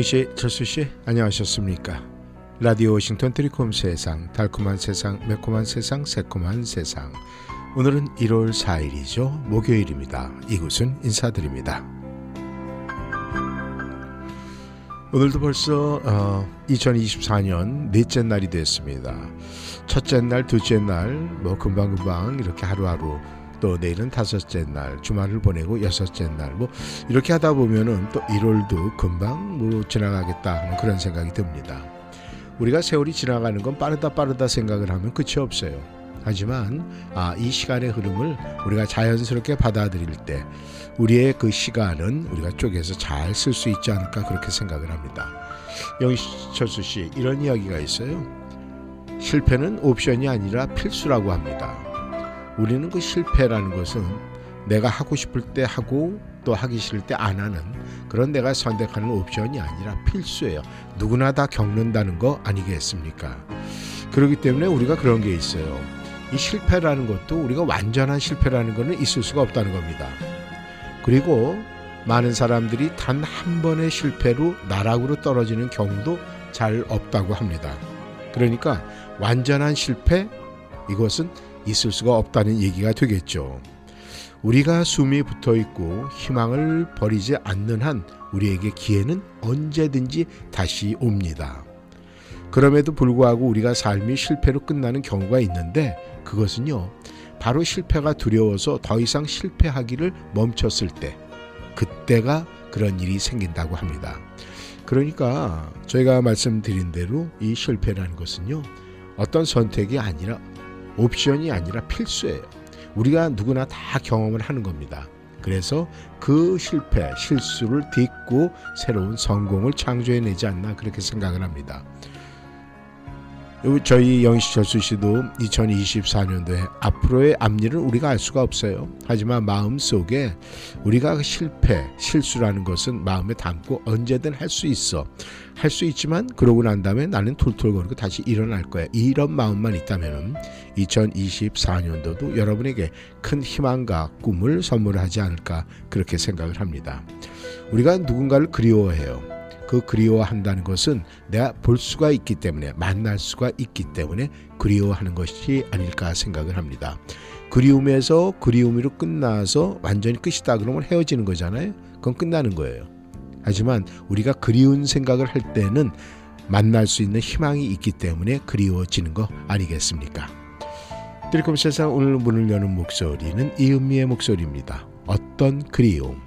영씨, 철수 씨, 안녕하셨습니까? 라디오 워싱턴 트리콤 세상, 달콤한 세상, 매콤한 세상, 새콤한 세상. 오늘은 1월 4일이죠. 목요일입니다. 이곳은 인사드립니다. 오늘도 벌써 어, 2024년 넷째 날이 됐습니다. 첫째 날, 둘째 날, 뭐 금방금방 이렇게 하루하루 또 내일은 다섯째 날 주말을 보내고 여섯째 날 뭐 이렇게 하다 보면은 또 1월도 금방 뭐 지나가겠다 하는 그런 생각이 듭니다. 우리가 세월이 지나가는 건 빠르다 빠르다 생각을 하면 끝이 없어요. 하지만 아, 이 시간의 흐름을 우리가 자연스럽게 받아들일 때 우리의 그 시간은 우리가 쪼개서 잘 쓸 수 있지 않을까 그렇게 생각을 합니다. 영철수 씨 이런 이야기가 있어요. 실패는 옵션이 아니라 필수라고 합니다. 우리는 그 실패라는 것은 내가 하고 싶을 때 하고 또 하기 싫을 때 안 하는 그런 내가 선택하는 옵션이 아니라 필수예요. 누구나 다 겪는다는 거 아니겠습니까? 그렇기 때문에 우리가 그런 게 있어요. 이 실패라는 것도 우리가 완전한 실패라는 것은 있을 수가 없다는 겁니다. 그리고 많은 사람들이 단 한 번의 실패로 나락으로 떨어지는 경우도 잘 없다고 합니다. 그러니까 완전한 실패 이것은 있을 수가 없다는 얘기가 되겠죠. 우리가 숨이 붙어 있고 희망을 버리지 않는 한 우리에게 기회는 언제든지 다시 옵니다. 그럼에도 불구하고 우리가 삶이 실패로 끝나는 경우가 있는데 그것은요, 바로 실패가 두려워서 더 이상 실패하기를 멈췄을 때, 그때가 그런 일이 생긴다고 합니다. 그러니까 저희가 말씀드린 대로 이 실패라는 것은요, 어떤 선택이 아니라 옵션이 아니라 필수예요. 우리가 누구나 다 경험을 하는 겁니다. 그래서 그 실패, 실수를 딛고 새로운 성공을 창조해내지 않나 그렇게 생각을 합니다. 저희 영시철수 씨도 2024년도에 앞으로의 앞일은 우리가 알 수가 없어요. 하지만 마음 속에 우리가 실패, 실수라는 것은 마음에 담고 언제든 할 수 있어. 할 수 있지만 그러고 난 다음에 나는 툴툴거리고 다시 일어날 거야. 이런 마음만 있다면 2024년도도 여러분에게 큰 희망과 꿈을 선물하지 않을까 그렇게 생각을 합니다. 우리가 누군가를 그리워해요. 그 그리워한다는 것은 내가 볼 수가 있기 때문에 만날 수가 있기 때문에 그리워하는 것이 아닐까 생각을 합니다. 그리움에서 그리움으로 끝나서 완전히 끝이다 그러면 헤어지는 거잖아요. 그건 끝나는 거예요. 하지만 우리가 그리운 생각을 할 때는 만날 수 있는 희망이 있기 때문에 그리워지는 거 아니겠습니까? 드리콤 세상 오늘 문을 여는 목소리는 이은미의 목소리입니다. 어떤 그리움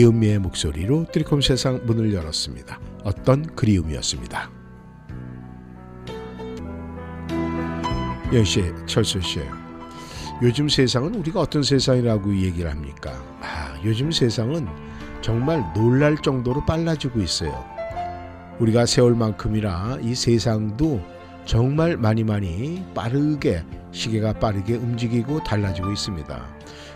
이은미의 목소리로 트리콤 세상 문을 열었습니다. 어떤 그리움이었습니다. 연씨, 철수 씨. 요즘 세상은 우리가 어떤 세상이라고 얘기를 합니까? 아, 요즘 세상은 정말 놀랄 정도로 빨라지고 있어요. 우리가 세월 만큼이나 이 세상도 정말 많이 많이 빠르게 시계가 빠르게 움직이고 달라지고 있습니다.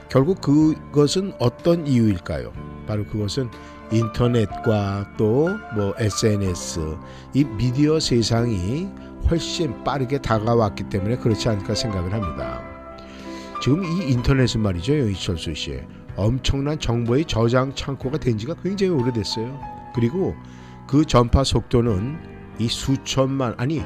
결국 그것은 어떤 이유일까요? 바로 그것은 인터넷과 또 뭐 SNS 이 미디어 세상이 훨씬 빠르게 다가왔기 때문에 그렇지 않을까 생각을 합니다. 지금 이 인터넷은 말이죠, 이철수 씨. 엄청난 정보의 저장 창고가 된 지가 굉장히 오래됐어요. 그리고 그 전파 속도는 이 수천만 아니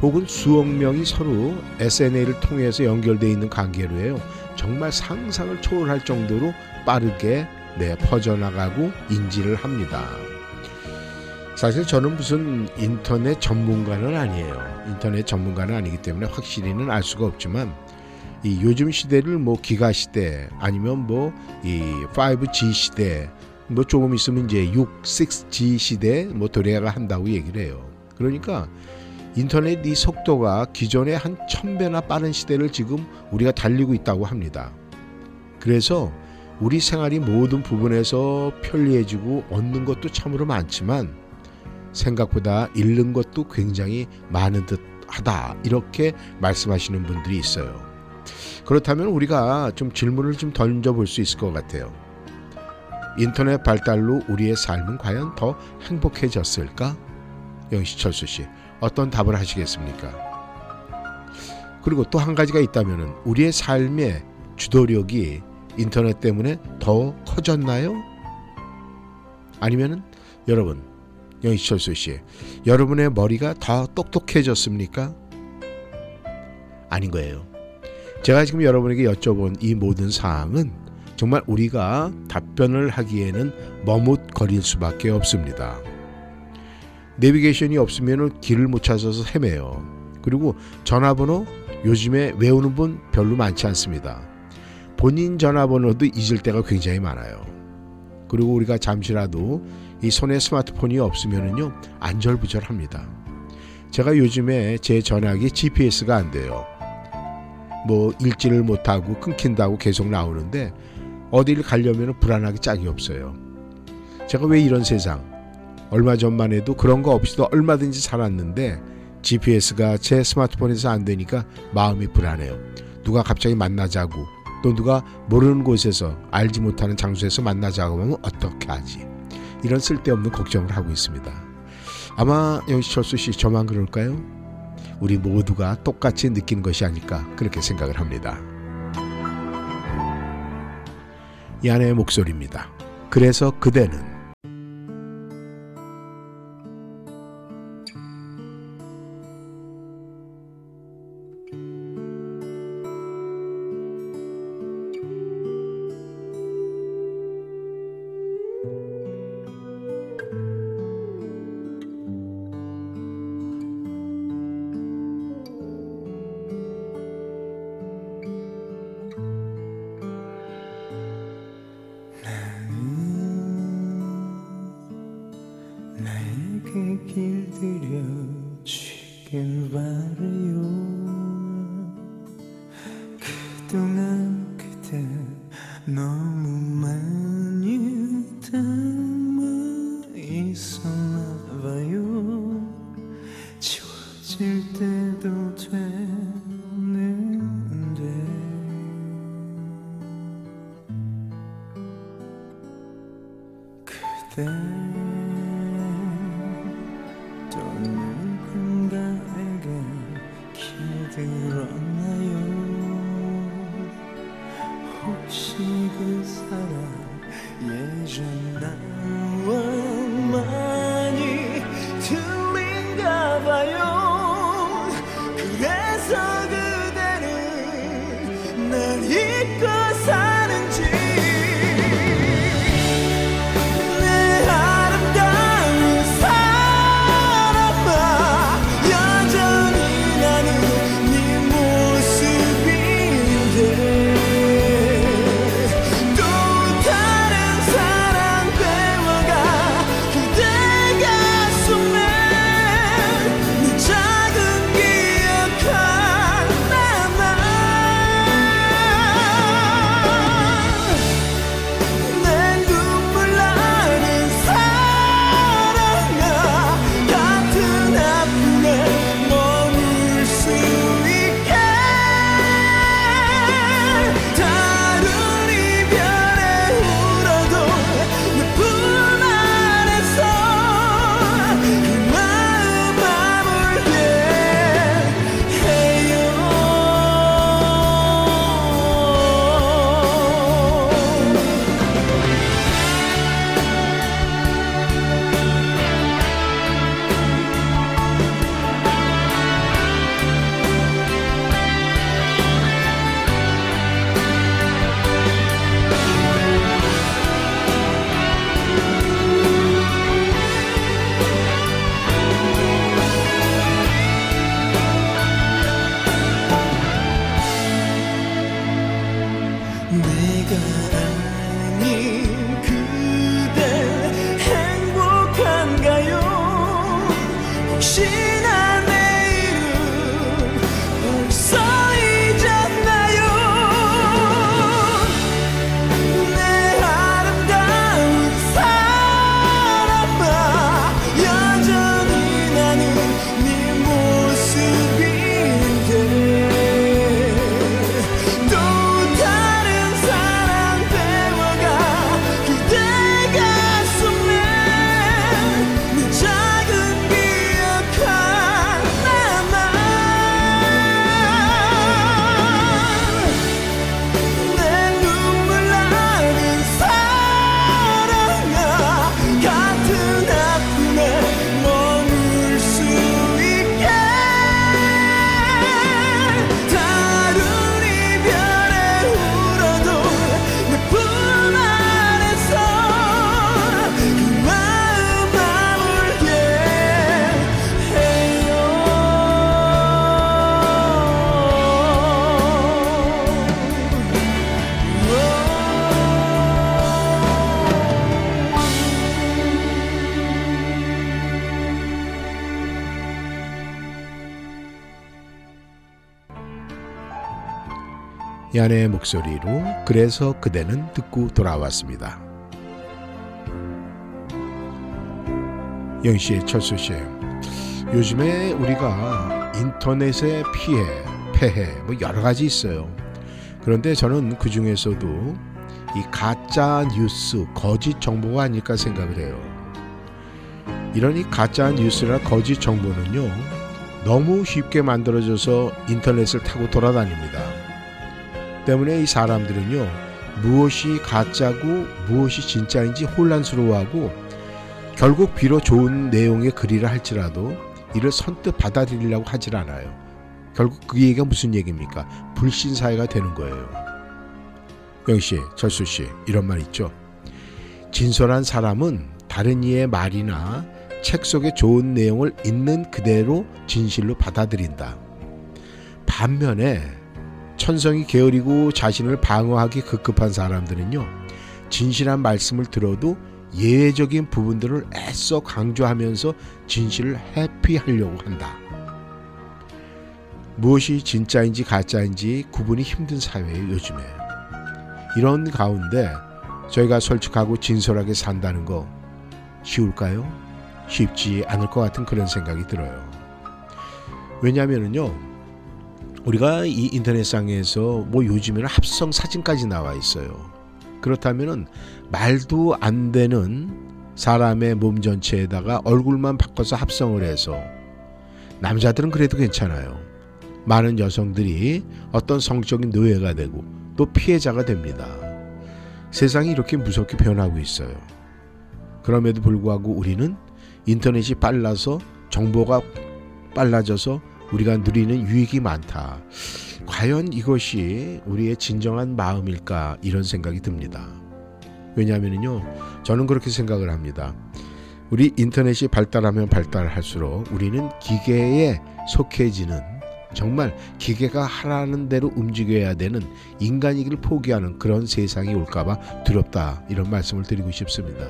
혹은 수억 명이 서로 SNS를 통해서 연결되어 있는 관계로 해요. 정말 상상을 초월할 정도로 빠르게 네, 퍼져나가고 인지를 합니다. 사실 저는 무슨 인터넷 전문가는 아니에요. 인터넷 전문가는 아니기 때문에 확실히는 알 수가 없지만 이 요즘 시대를 뭐 기가 시대 아니면 뭐 이 5G 시대 뭐 조금 있으면 이제 6, 6G 시대 뭐 도래가 한다고 얘기를 해요. 그러니까 인터넷 이 속도가 기존의 한 천배나 빠른 시대를 지금 우리가 달리고 있다고 합니다. 그래서 우리 생활이 모든 부분에서 편리해지고 얻는 것도 참으로 많지만 생각보다 잃는 것도 굉장히 많은 듯 하다. 이렇게 말씀하시는 분들이 있어요. 그렇다면 우리가 좀 질문을 좀 던져볼 수 있을 것 같아요. 인터넷 발달로 우리의 삶은 과연 더 행복해졌을까? 영시철수 씨, 어떤 답을 하시겠습니까? 그리고 또 한 가지가 있다면 우리의 삶의 주도력이 인터넷 때문에 더 커졌나요? 아니면은 여러분 영희철수 씨 여러분의 머리가 더 똑똑해졌습니까? 아닌 거예요. 제가 지금 여러분에게 여쭤본 이 모든 사항은 정말 우리가 답변을 하기에는 머뭇거릴 수밖에 없습니다. 내비게이션이 없으면 길을 못 찾아서 헤매요. 그리고 전화번호 요즘에 외우는 분 별로 많지 않습니다. 본인 전화번호도 잊을 때가 굉장히 많아요. 그리고 우리가 잠시라도 이 손에 스마트폰이 없으면은요 안절부절합니다. 제가 요즘에 제 전화기 GPS가 안 돼요. 뭐 읽지를 못하고 끊긴다고 계속 나오는데 어디를 가려면 불안하기 짝이 없어요. 제가 왜 이런 세상? 얼마 전만 해도 그런 거 없이도 얼마든지 살았는데 GPS가 제 스마트폰에서 안 되니까 마음이 불안해요. 누가 갑자기 만나자고 또 누가 모르는 곳에서 알지 못하는 장소에서 만나자고 하면 어떻게 하지? 이런 쓸데없는 걱정을 하고 있습니다. 아마 영시철수 씨 저만 그럴까요? 우리 모두가 똑같이 느낀 것이 아닐까 그렇게 생각을 합니다. 이 아내의 목소리입니다. 그래서 그대는 아내의 목소리로 그래서 그대는 듣고 돌아왔습니다. 영씨, 철수씨, 요즘에 우리가 인터넷의 피해, 폐해 뭐 여러 가지 있어요. 그런데 저는 그 중에서도 이 가짜 뉴스, 거짓 정보가 아닐까 생각을 해요. 이런 이 가짜 뉴스나 거짓 정보는요, 너무 쉽게 만들어져서 인터넷을 타고 돌아다닙니다. 때문에 이 사람들은요 무엇이 가짜고 무엇이 진짜인지 혼란스러워하고 결국 비록 좋은 내용의 글이라 할지라도 이를 선뜻 받아들이려고 하질 않아요. 결국 그 얘기가 무슨 얘기입니까? 불신 사회가 되는 거예요. 영 씨, 철수 씨 이런 말 있죠. 진솔한 사람은 다른 이의 말이나 책 속의 좋은 내용을 있는 그대로 진실로 받아들인다. 반면에 천성이 게으리고 자신을 방어하기 급급한 사람들은요, 진실한 말씀을 들어도 예외적인 부분들을 애써 강조하면서 진실을 회피하려고 한다. 무엇이 진짜인지 가짜인지 구분이 힘든 사회예요, 요즘에. 이런 가운데 저희가 솔직하고 진솔하게 산다는 거 쉬울까요? 쉽지 않을 것 같은 그런 생각이 들어요. 왜냐하면요, 우리가 이 인터넷상에서 뭐 요즘에는 합성 사진까지 나와 있어요. 그렇다면은 말도 안 되는 사람의 몸 전체에다가 얼굴만 바꿔서 합성을 해서 남자들은 그래도 괜찮아요. 많은 여성들이 어떤 성적인 노예가 되고 또 피해자가 됩니다. 세상이 이렇게 무섭게 변하고 있어요. 그럼에도 불구하고 우리는 인터넷이 빨라서 정보가 빨라져서 우리가 누리는 유익이 많다. 과연 이것이 우리의 진정한 마음일까 이런 생각이 듭니다. 왜냐하면요, 저는 그렇게 생각을 합니다. 우리 인터넷이 발달하면 발달할수록 우리는 기계에 속해지는 정말 기계가 하라는 대로 움직여야 되는 인간이기를 포기하는 그런 세상이 올까봐 두렵다 이런 말씀을 드리고 싶습니다.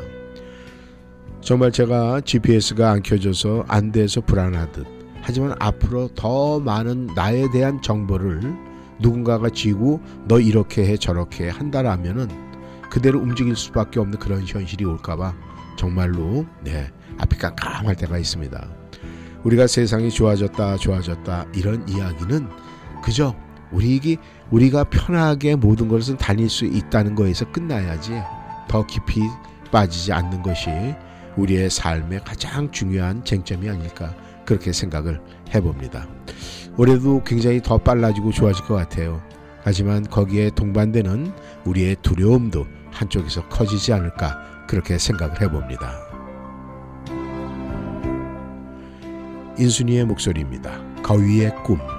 정말 제가 GPS가 안 켜져서 안 돼서 불안하듯 하지만 앞으로 더 많은 나에 대한 정보를 누군가가 쥐고 너 이렇게 해 저렇게 해 한다라면은 그대로 움직일 수밖에 없는 그런 현실이 올까봐 정말로 네 앞이 깜깜할 때가 있습니다. 우리가 세상이 좋아졌다 좋아졌다 이런 이야기는 그저 우리기 우리가 편하게 모든 것을 다닐 수 있다는 거에서 끝나야지 더 깊이 빠지지 않는 것이 우리의 삶의 가장 중요한 쟁점이 아닐까 그렇게 생각을 해봅니다. 올해도 굉장히 더 빨라지고 좋아질 것 같아요. 하지만 거기에 동반되는 우리의 두려움도 한쪽에서 커지지 않을까 그렇게 생각을 해봅니다. 인순이의 목소리입니다. 거위의 꿈.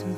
가슴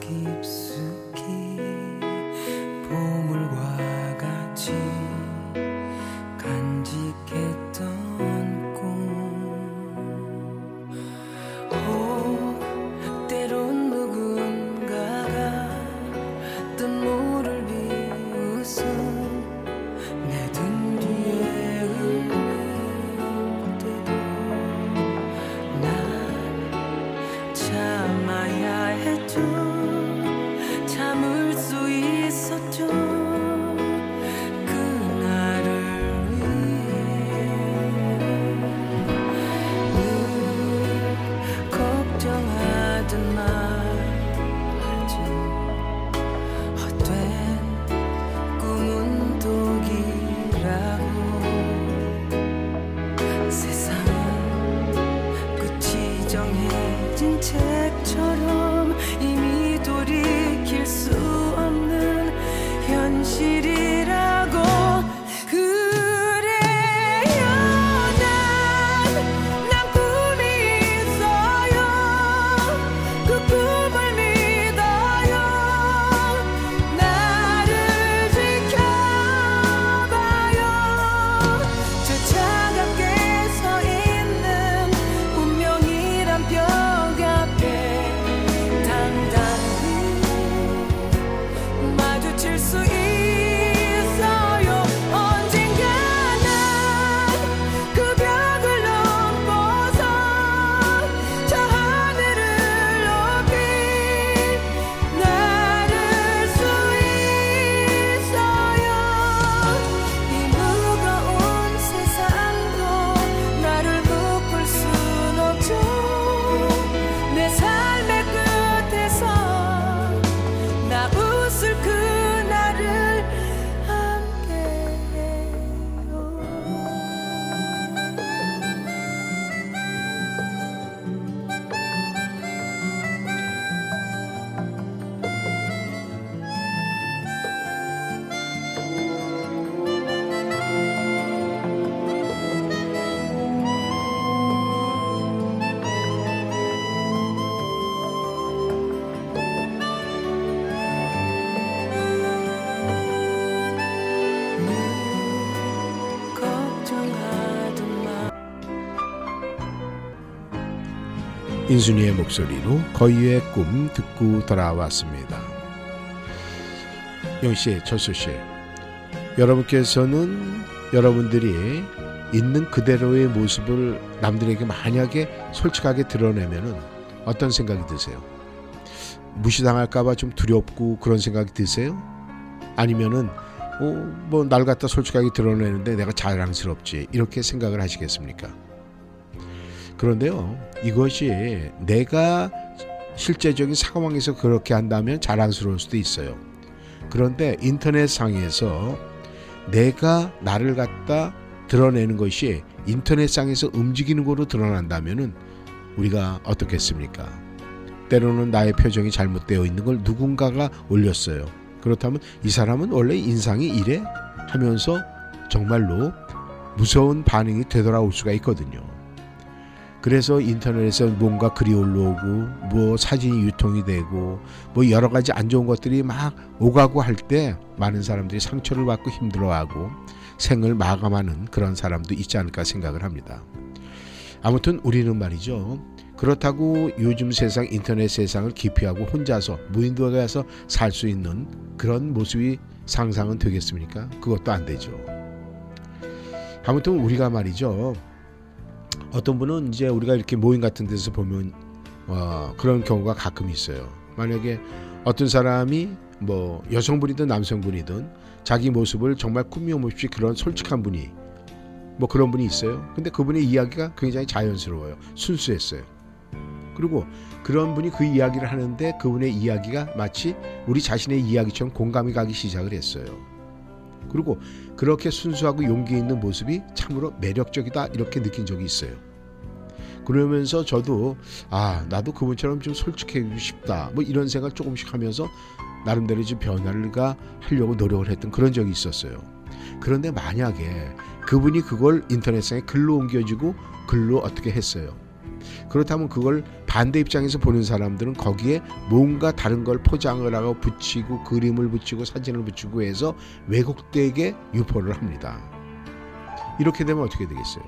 인순이의 목소리로 거위의 꿈 듣고 돌아왔습니다. 영씨, 철수씨, 여러분께서는 여러분들이 있는 그대로의 모습을 남들에게 만약에 솔직하게 드러내면은 어떤 생각이 드세요? 무시당할까봐 좀 두렵고 그런 생각이 드세요? 아니면은 어, 뭐날 갖다 솔직하게 드러내는데 내가 자랑스럽지 이렇게 생각을 하시겠습니까? 그런데요, 이것이 내가 실제적인 상황에서 그렇게 한다면 자랑스러울 수도 있어요. 그런데 인터넷 상에서 내가 나를 갖다 드러내는 것이 인터넷상에서 움직이는 거로 드러난다면은 우리가 어떻겠습니까? 때로는 나의 표정이 잘못되어 있는 걸 누군가가 올렸어요. 그렇다면 이 사람은 원래 인상이 이래 하면서 정말로 무서운 반응이 되돌아올 수가 있거든요. 그래서 인터넷에서 뭔가 글이 올라오고 뭐 사진이 유통이 되고 뭐 여러 가지 안 좋은 것들이 막 오가고 할 때 많은 사람들이 상처를 받고 힘들어하고 생을 마감하는 그런 사람도 있지 않을까 생각을 합니다. 아무튼 우리는 말이죠. 그렇다고 요즘 세상 인터넷 세상을 기피하고 혼자서 무인도에 서 살 수 있는 그런 모습이 상상은 되겠습니까? 그것도 안 되죠. 아무튼 우리가 말이죠. 어떤 분은 이제 우리가 이렇게 모임 같은 데서 보면 어, 그런 경우가 가끔 있어요. 만약에 어떤 사람이 뭐 여성분이든 남성분이든 자기 모습을 정말 꾸밈 없이 그런 솔직한 분이 뭐 그런 분이 있어요. 근데 그분의 이야기가 굉장히 자연스러워요. 순수했어요. 그리고 그런 분이 그 이야기를 하는데 그분의 이야기가 마치 우리 자신의 이야기처럼 공감이 가기 시작을 했어요. 그리고 그렇게 순수하고 용기 있는 모습이 참으로 매력적이다 이렇게 느낀 적이 있어요. 그러면서 저도 아 나도 그분처럼 좀 솔직해지고 싶다 뭐 이런 생각 조금씩 하면서 나름대로 좀 변화를가 하려고 노력을 했던 그런 적이 있었어요. 그런데 만약에 그분이 그걸 인터넷상에 글로 옮겨주고 글로 어떻게 했어요. 그렇다면 그걸 반대 입장에서 보는 사람들은 거기에 뭔가 다른 걸 포장을 하고 붙이고 그림을 붙이고 사진을 붙이고 해서 왜곡되게 유포를 합니다. 이렇게 되면 어떻게 되겠어요?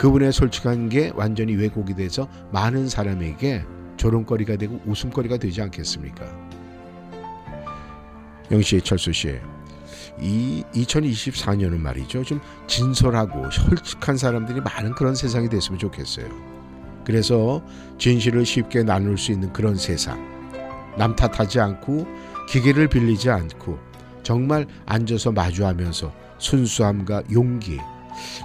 그분의 솔직한 게 완전히 왜곡이 돼서 많은 사람에게 조롱거리가 되고 웃음거리가 되지 않겠습니까? 영씨, 철수 씨, 이 2024년은 말이죠. 좀 진솔하고 솔직한 사람들이 많은 그런 세상이 됐으면 좋겠어요. 그래서 진실을 쉽게 나눌 수 있는 그런 세상. 남 탓하지 않고 기계를 빌리지 않고 정말 앉아서 마주하면서 순수함과 용기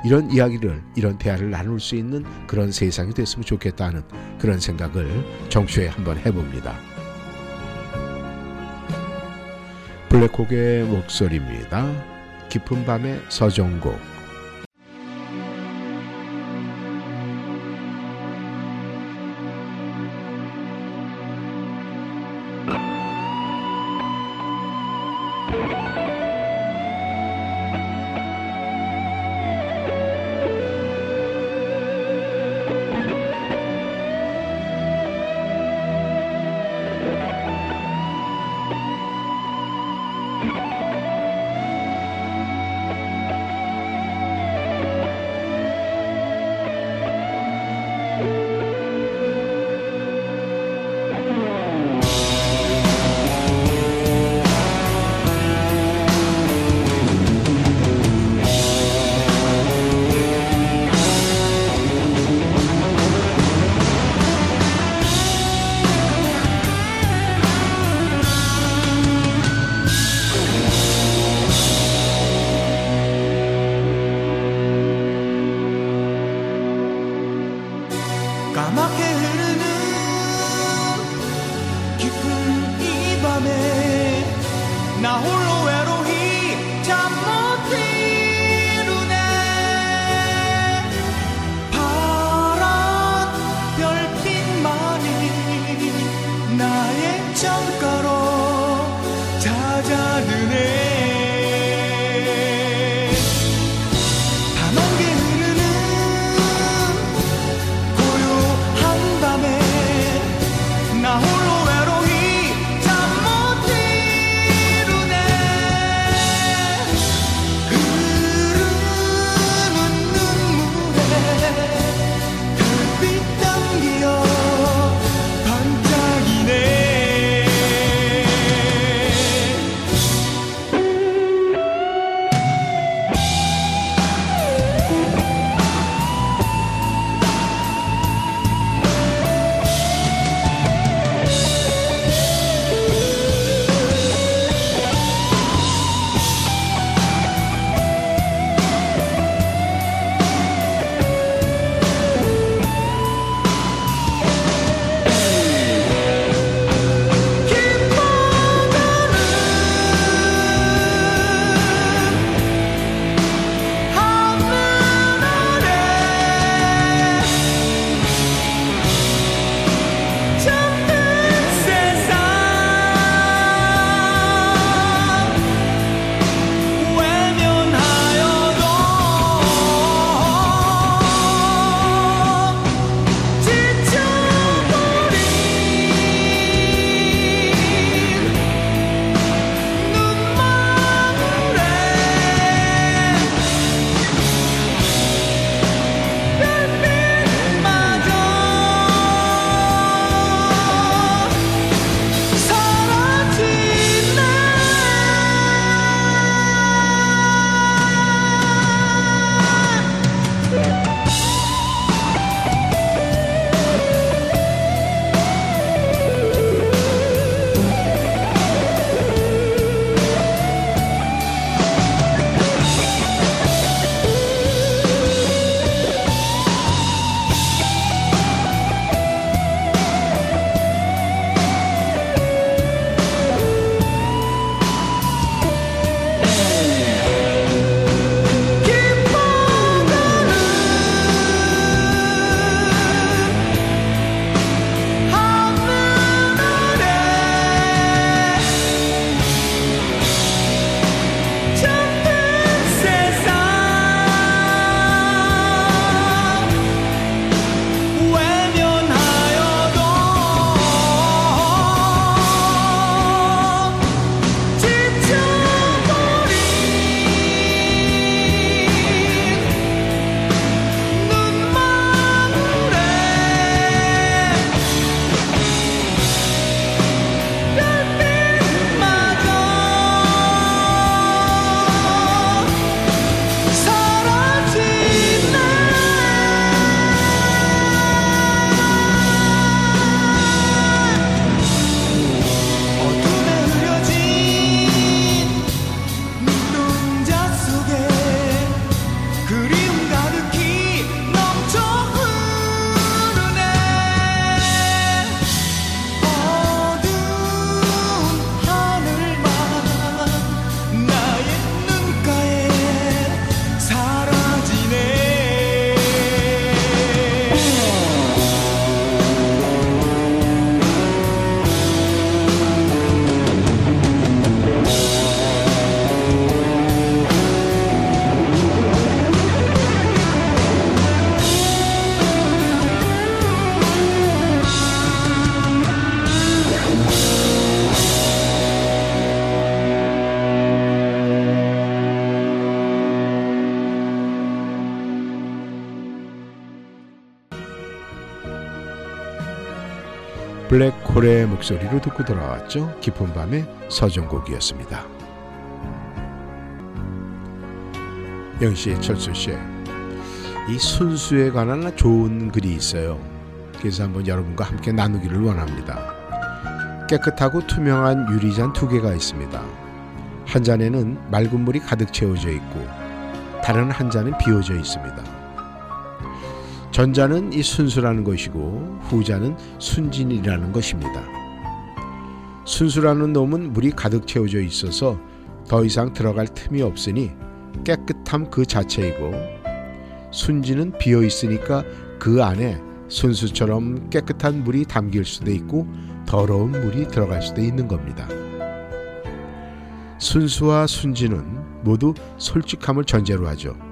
이런 이야기를 이런 대화를 나눌 수 있는 그런 세상이 됐으면 좋겠다는 그런 생각을 정초에 한번 해봅니다. 블랙콕의 목소리입니다. 깊은 밤의 서정곡 블랙홀의 목소리로 듣고 돌아왔죠. 깊은 밤의 서정곡이었습니다. 영씨, 철수씨, 이 순수에 관한 좋은 글이 있어요. 그래서 한번 여러분과 함께 나누기를 원합니다. 깨끗하고 투명한 유리잔 두 개가 있습니다. 한 잔에는 맑은 물이 가득 채워져 있고 다른 한 잔은 비워져 있습니다. 전자는 이 순수라는 것이고 후자는 순진이라는 것입니다. 순수라는 놈은 물이 가득 채워져 있어서 더 이상 들어갈 틈이 없으니 깨끗함 그 자체이고 순진은 비어 있으니까 그 안에 순수처럼 깨끗한 물이 담길 수도 있고 더러운 물이 들어갈 수도 있는 겁니다. 순수와 순진은 모두 솔직함을 전제로 하죠.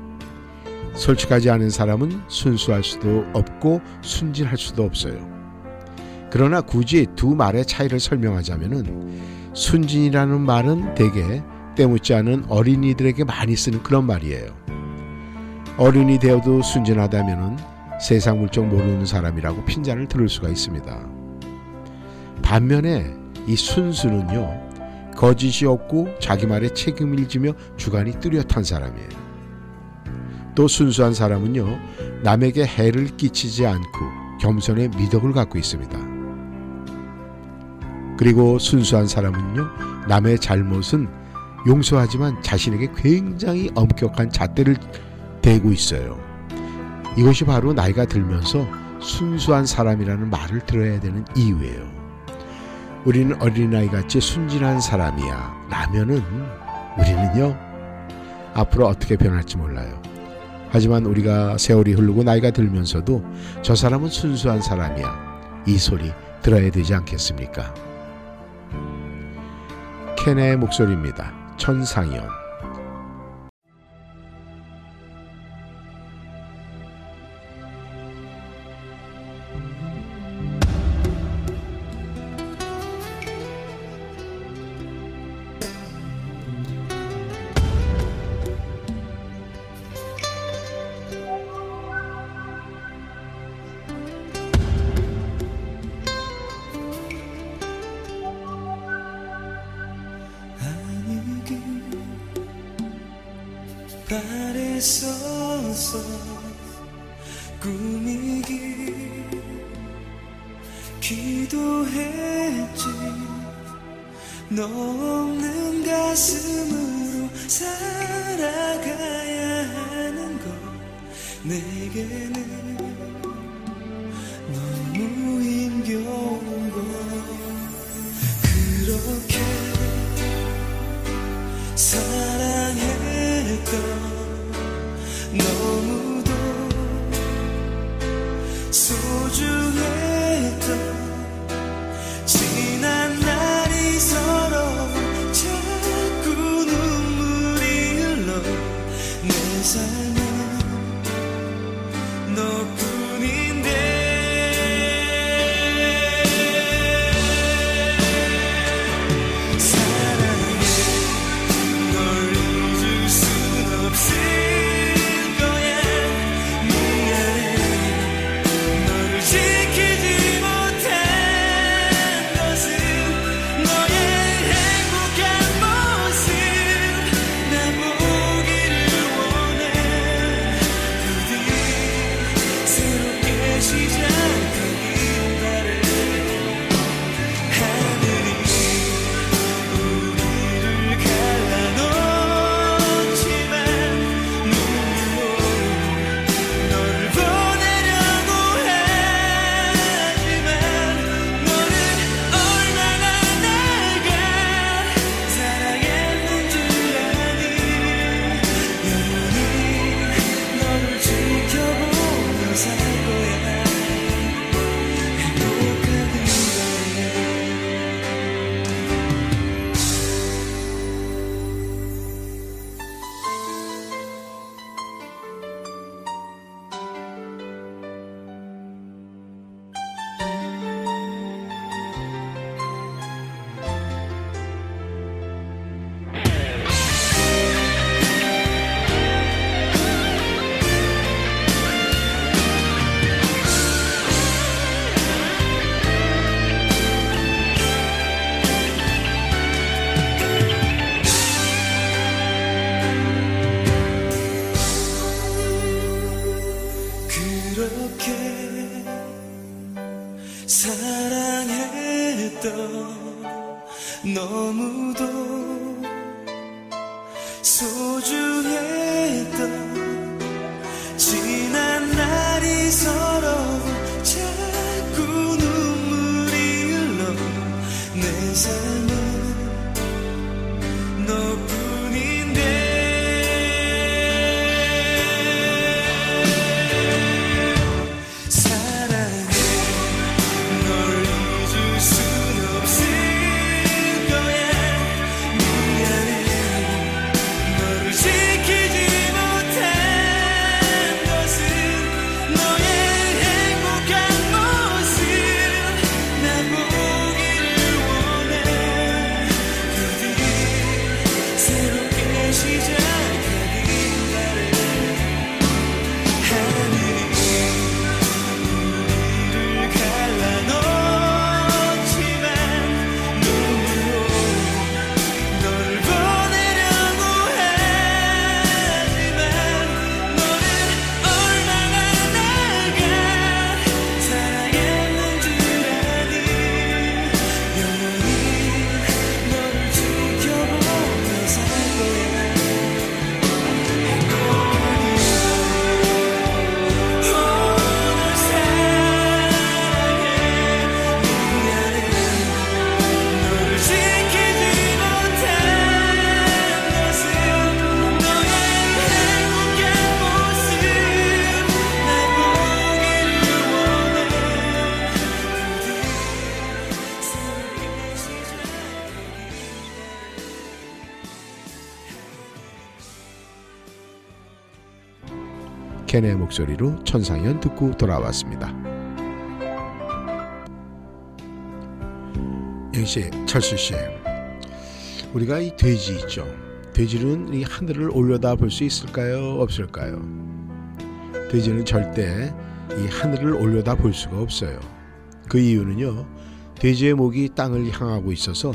솔직하지 않은 사람은 순수할 수도 없고 순진할 수도 없어요. 그러나 굳이 두 말의 차이를 설명하자면은 순진이라는 말은 대개 때묻지 않은 어린이들에게 많이 쓰는 그런 말이에요. 어린이 되어도 순진하다면은 세상 물정 모르는 사람이라고 핀잔을 들을 수가 있습니다. 반면에 이 순수는요, 거짓이 없고 자기 말에 책임을 지며 주관이 뚜렷한 사람이에요. 또 순수한 사람은요, 남에게 해를 끼치지 않고 겸손의 미덕을 갖고 있습니다. 그리고 순수한 사람은요, 남의 잘못은 용서하지만 자신에게 굉장히 엄격한 잣대를 대고 있어요. 이것이 바로 나이가 들면서 순수한 사람이라는 말을 들어야 되는 이유예요. 우리는 어린아이 같이 순진한 사람이야. 라면은 우리는요, 앞으로 어떻게 변할지 몰라요. 하지만 우리가 세월이 흐르고 나이가 들면서도 저 사람은 순수한 사람이야. 이 소리 들어야 되지 않겠습니까? 켄의 목소리입니다. 천상이연. 바랬었어 꿈이길 기도했지. 너 목소리로 천상연 듣고 돌아왔습니다. 영씨, 철수 씨, 우리가 이 돼지 있죠. 돼지는 이 하늘을 올려다 볼 수 있을까요? 없을까요? 돼지는 절대 이 하늘을 올려다 볼 수가 없어요. 그 이유는요. 돼지의 목이 땅을 향하고 있어서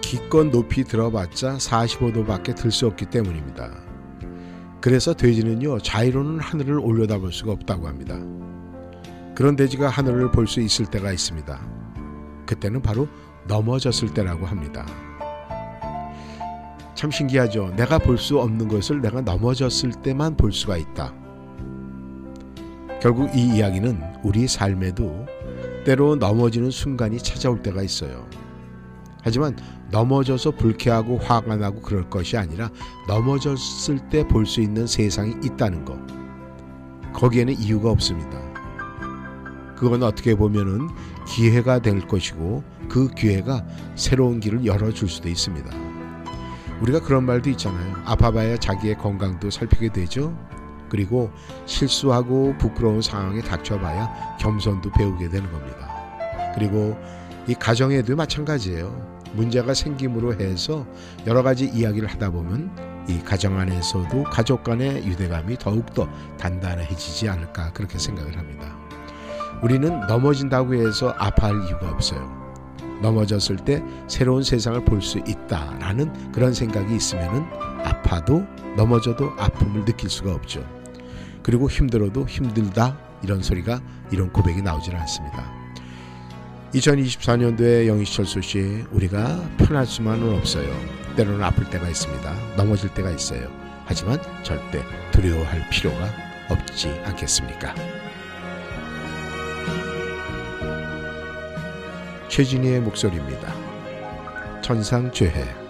기껏 높이 들어봤자 45도밖에 들 수 없기 때문입니다. 그래서 돼지는요 자유로는 하늘을 올려다볼 수가 없다고 합니다. 그런 돼지가 하늘을 볼 수 있을 때가 있습니다. 그때는 바로 넘어졌을 때라고 합니다. 참 신기하죠. 내가 볼 수 없는 것을 내가 넘어졌을 때만 볼 수가 있다. 결국 이 이야기는 우리 삶에도 때로 넘어지는 순간이 찾아올 때가 있어요. 하지만 넘어져서 불쾌하고 화가 나고 그럴 것이 아니라 넘어졌을 때 볼 수 있는 세상이 있다는 것. 거기에는 이유가 없습니다. 그건 어떻게 보면은 기회가 될 것이고 그 기회가 새로운 길을 열어줄 수도 있습니다. 우리가 그런 말도 있잖아요. 아파봐야 자기의 건강도 살피게 되죠. 그리고 실수하고 부끄러운 상황에 닥쳐봐야 겸손도 배우게 되는 겁니다. 그리고 이 가정에도 마찬가지예요. 문제가 생김으로 해서 여러 가지 이야기를 하다 보면 이 가정 안에서도 가족 간의 유대감이 더욱더 단단해지지 않을까 그렇게 생각을 합니다. 우리는 넘어진다고 해서 아파할 이유가 없어요. 넘어졌을 때 새로운 세상을 볼 수 있다라는 그런 생각이 있으면은 아파도 넘어져도 아픔을 느낄 수가 없죠. 그리고 힘들어도 힘들다 이런 소리가 이런 고백이 나오질 않습니다. 2024년도에 영희철수 씨 우리가 편할 수만은 없어요. 때로는 아플 때가 있습니다. 넘어질 때가 있어요. 하지만 절대 두려워할 필요가 없지 않겠습니까? 최진희의 목소리입니다. 천상 죄해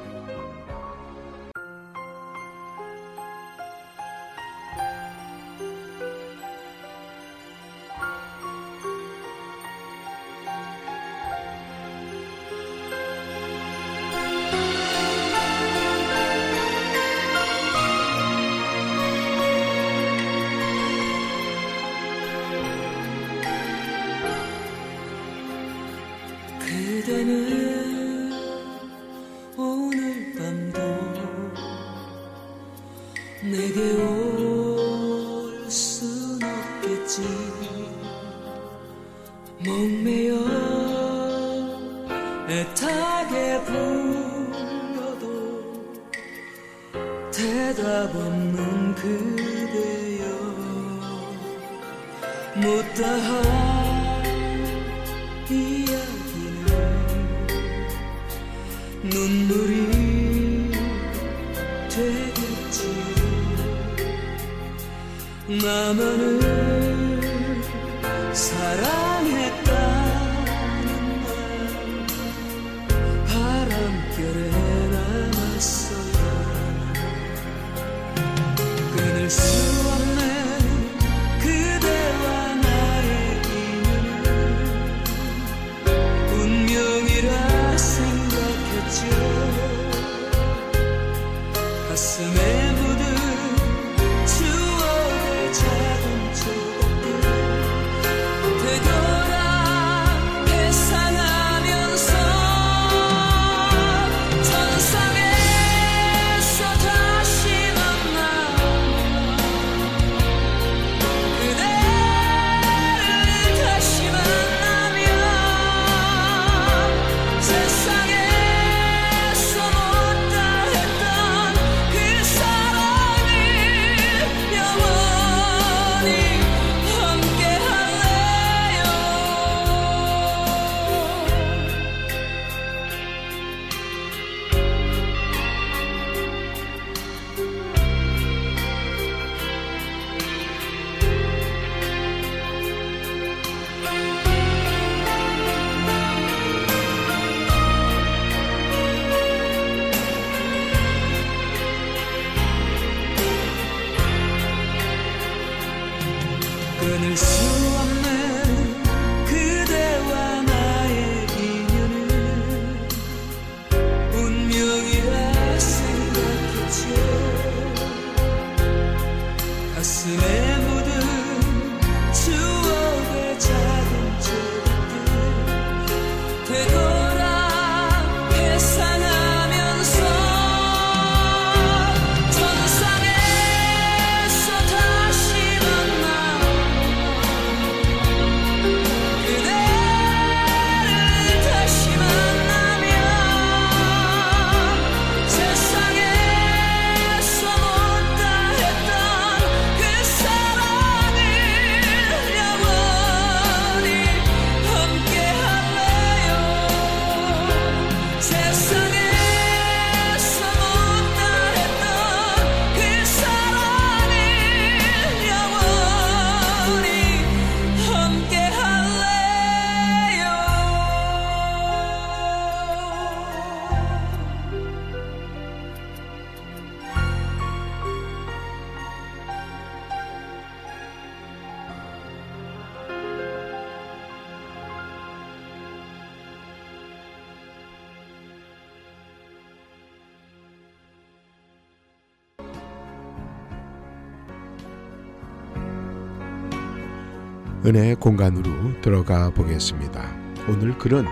은혜의 공간으로 들어가 보겠습니다. 오늘 글은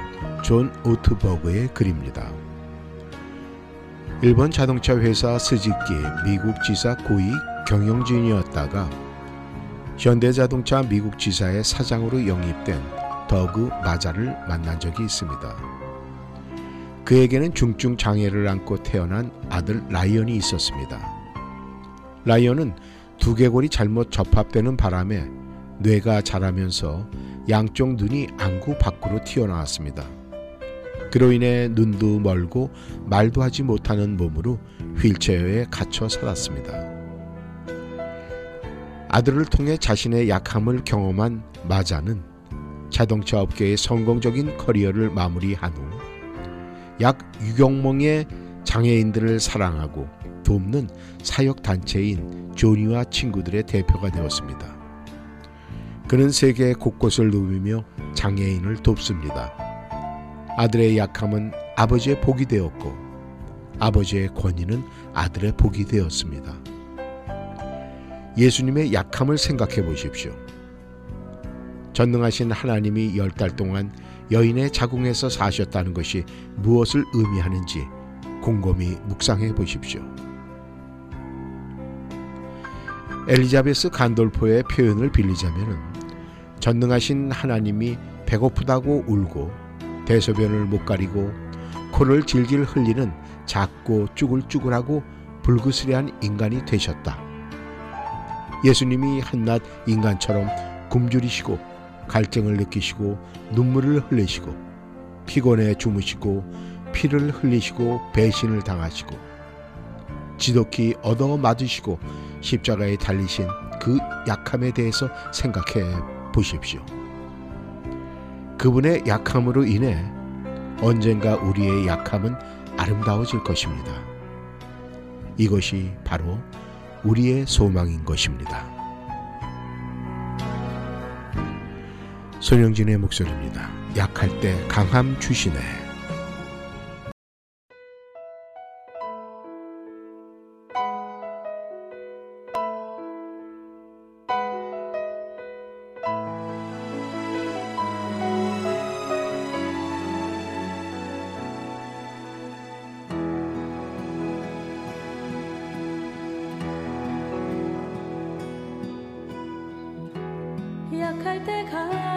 존 오트버그의 글입니다. 일본 자동차 회사 스즈키 미국 지사 고위 경영진이었다가 현대자동차 미국 지사의 사장으로 영입된 더그 마자를 만난 적이 있습니다. 그에게는 중증 장애를 안고 태어난 아들 라이언이 있었습니다. 라이언은 두개골이 잘못 접합되는 바람에 뇌가 자라면서 양쪽 눈이 안구 밖으로 튀어나왔습니다. 그로 인해 눈도 멀고 말도 하지 못하는 몸으로 휠체어에 갇혀 살았습니다. 아들을 통해 자신의 약함을 경험한 마자는 자동차 업계의 성공적인 커리어를 마무리한 후 약 6억 명의 장애인들을 사랑하고 돕는 사역 단체인 조니와 친구들의 대표가 되었습니다. 그는 세계 곳곳을 누비며 장애인을 돕습니다. 아들의 약함은 아버지의 복이 되었고 아버지의 권위는 아들의 복이 되었습니다. 예수님의 약함을 생각해 보십시오. 전능하신 하나님이 열 달 동안 여인의 자궁에서 사셨다는 것이 무엇을 의미하는지 곰곰이 묵상해 보십시오. 엘리자베스 간돌포의 표현을 빌리자면 전능하신 하나님이 배고프다고 울고 대소변을 못 가리고 코를 질질 흘리는 작고 쭈글쭈글하고 불그스레한 인간이 되셨다. 예수님이 한낱 인간처럼 굶주리시고 갈증을 느끼시고 눈물을 흘리시고 피곤해 주무시고 피를 흘리시고 배신을 당하시고 지독히 얻어 맞으시고 십자가에 달리신 그 약함에 대해서 생각해 보십시오. 그분의 약함으로 인해 언젠가 우리의 약함은 아름다워질 것입니다. 이것이 바로 우리의 소망인 것입니다. 손영진의 목소리입니다. 약할 때 강함 주시네. 약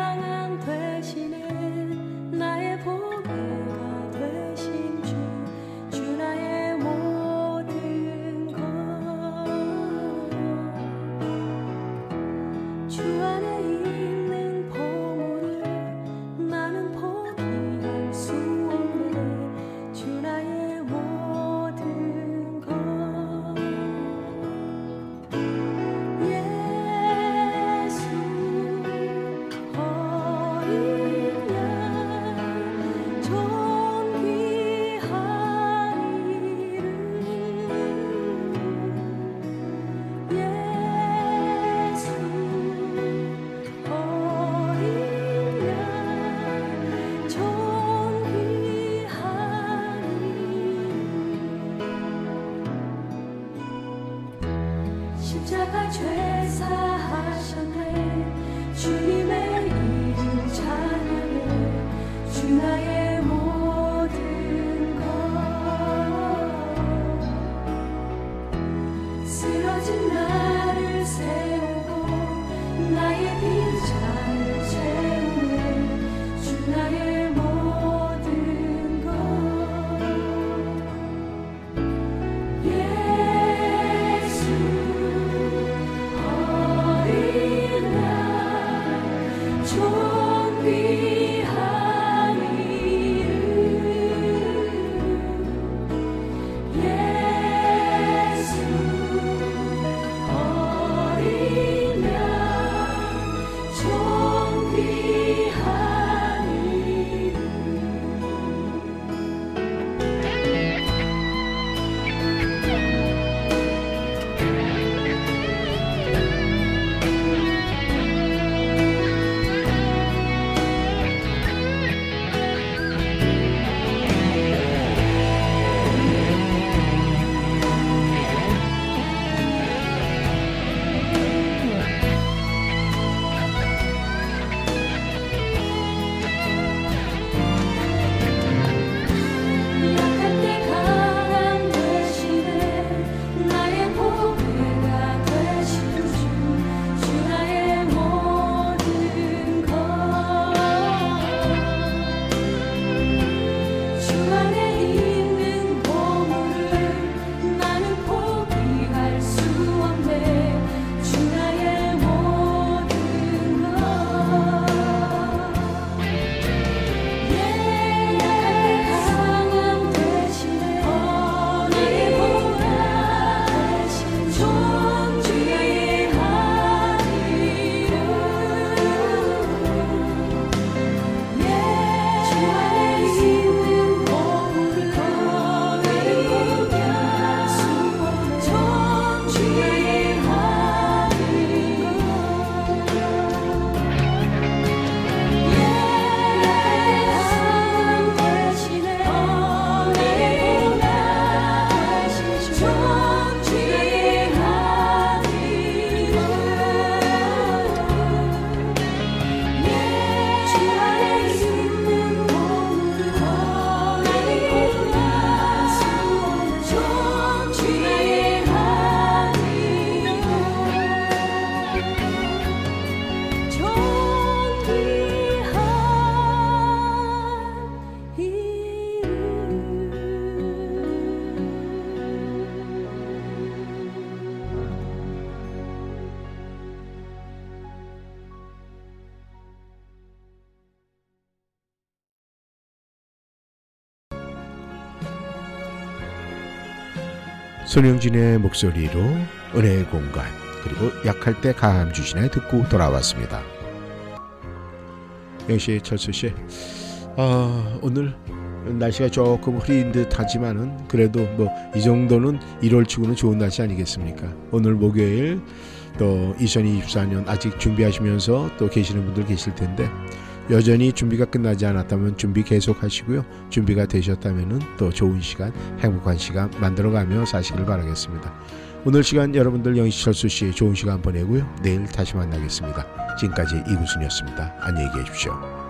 손영진의 목소리로 은혜의 공간 그리고 약할 때 강함 주시네 듣고 돌아왔습니다. 영씨 철수 씨, 아, 오늘 날씨가 조금 흐린 듯하지만은 그래도 뭐 이 정도는 1월 치고는 좋은 날씨 아니겠습니까? 오늘 목요일 또 2024년 아직 준비하시면서 또 계시는 분들 계실 텐데 여전히 준비가 끝나지 않았다면 준비 계속 하시고요. 준비가 되셨다면은 또 좋은 시간, 행복한 시간 만들어가며 사시길 바라겠습니다. 오늘 시간 여러분들 영희철수 씨 좋은 시간 보내고요. 내일 다시 만나겠습니다. 지금까지 이구순이었습니다. 안녕히 계십시오.